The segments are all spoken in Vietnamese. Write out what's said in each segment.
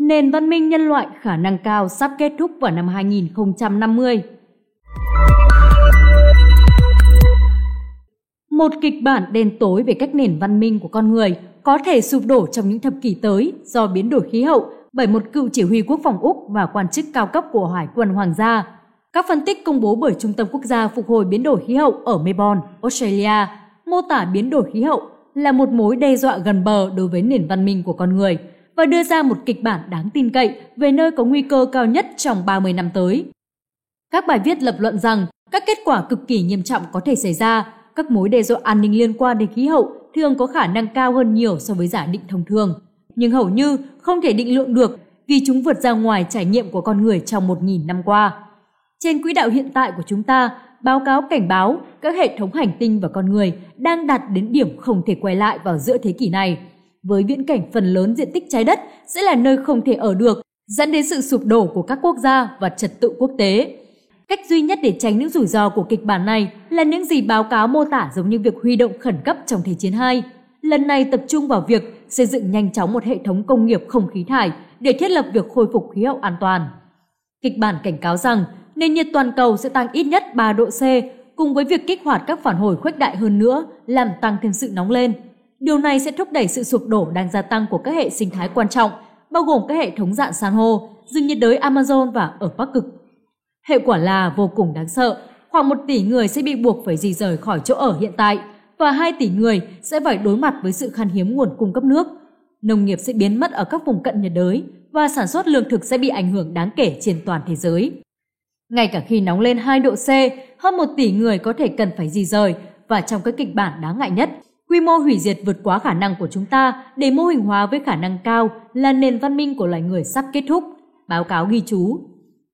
Nền văn minh nhân loại khả năng cao sắp kết thúc vào năm 2050. Một kịch bản đen tối về cách nền văn minh của con người có thể sụp đổ trong những thập kỷ tới do biến đổi khí hậu bởi một cựu chỉ huy quốc phòng Úc và quan chức cao cấp của Hải quân Hoàng gia. Các phân tích công bố bởi Trung tâm Quốc gia Phục hồi Biến đổi Khí hậu ở Melbourne, Australia, mô tả biến đổi khí hậu là một mối đe dọa gần bờ đối với nền văn minh của con người và đưa ra một kịch bản đáng tin cậy về nơi có nguy cơ cao nhất trong 30 năm tới. Các bài viết lập luận rằng các kết quả cực kỳ nghiêm trọng có thể xảy ra, các mối đe dọa an ninh liên quan đến khí hậu thường có khả năng cao hơn nhiều so với giả định thông thường, nhưng hầu như không thể định lượng được vì chúng vượt ra ngoài trải nghiệm của con người trong 1.000 năm qua. Trên quỹ đạo hiện tại của chúng ta, báo cáo cảnh báo các hệ thống hành tinh và con người đang đạt đến điểm không thể quay lại vào giữa thế kỷ này. Với viễn cảnh phần lớn diện tích trái đất sẽ là nơi không thể ở được, dẫn đến sự sụp đổ của các quốc gia và trật tự quốc tế. Cách duy nhất để tránh những rủi ro của kịch bản này là những gì báo cáo mô tả giống như việc huy động khẩn cấp trong Thế chiến 2. Lần này tập trung vào việc xây dựng nhanh chóng một hệ thống công nghiệp không khí thải để thiết lập việc khôi phục khí hậu an toàn. Kịch bản cảnh cáo rằng nền nhiệt toàn cầu sẽ tăng ít nhất 3 độ C cùng với việc kích hoạt các phản hồi khuếch đại hơn nữa làm tăng thêm sự nóng lên. Điều này sẽ thúc đẩy sự sụp đổ đang gia tăng của các hệ sinh thái quan trọng, bao gồm các hệ thống dạng san hô, rừng nhiệt đới Amazon và ở Bắc Cực. Hệ quả là vô cùng đáng sợ, khoảng 1 tỷ người sẽ bị buộc phải di rời khỏi chỗ ở hiện tại và 2 tỷ người sẽ phải đối mặt với sự khan hiếm nguồn cung cấp nước. Nông nghiệp sẽ biến mất ở các vùng cận nhiệt đới và sản xuất lương thực sẽ bị ảnh hưởng đáng kể trên toàn thế giới. Ngay cả khi nóng lên 2 độ C, hơn 1 tỷ người có thể cần phải di rời và trong cái kịch bản đáng ngại nhất, quy mô hủy diệt vượt quá khả năng của chúng ta để mô hình hóa với khả năng cao là nền văn minh của loài người sắp kết thúc. Báo cáo ghi chú.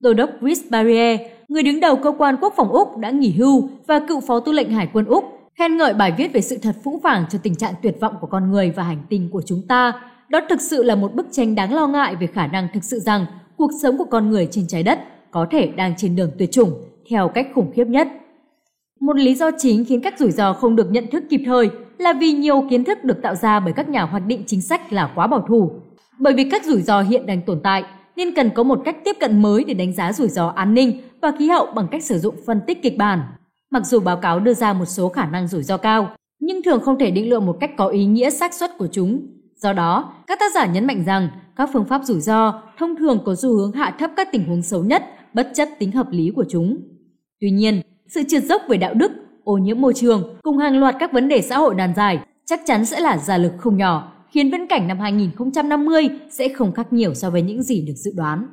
Đô đốc Chris Barrier, người đứng đầu cơ quan quốc phòng Úc đã nghỉ hưu và cựu phó tư lệnh Hải quân Úc, khen ngợi bài viết về sự thật phũ phàng cho tình trạng tuyệt vọng của con người và hành tinh của chúng ta. Đó thực sự là một bức tranh đáng lo ngại về khả năng thực sự rằng cuộc sống của con người trên trái đất có thể đang trên đường tuyệt chủng theo cách khủng khiếp nhất. Một lý do chính khiến các rủi ro không được nhận thức kịp thời là vì nhiều kiến thức được tạo ra bởi các nhà hoạch định chính sách là quá bảo thủ. Bởi vì các rủi ro hiện đang tồn tại, nên cần có một cách tiếp cận mới để đánh giá rủi ro an ninh và khí hậu bằng cách sử dụng phân tích kịch bản. Mặc dù báo cáo đưa ra một số khả năng rủi ro cao, nhưng thường không thể định lượng một cách có ý nghĩa xác suất của chúng. Do đó, các tác giả nhấn mạnh rằng các phương pháp rủi ro thông thường có xu hướng hạ thấp các tình huống xấu nhất bất chấp tính hợp lý của chúng. Tuy nhiên, sự trượt dốc về đạo đức, ô nhiễm môi trường cùng hàng loạt các vấn đề xã hội nan giải chắc chắn sẽ là gia lực không nhỏ, khiến viễn cảnh năm 2050 sẽ không khác nhiều so với những gì được dự đoán.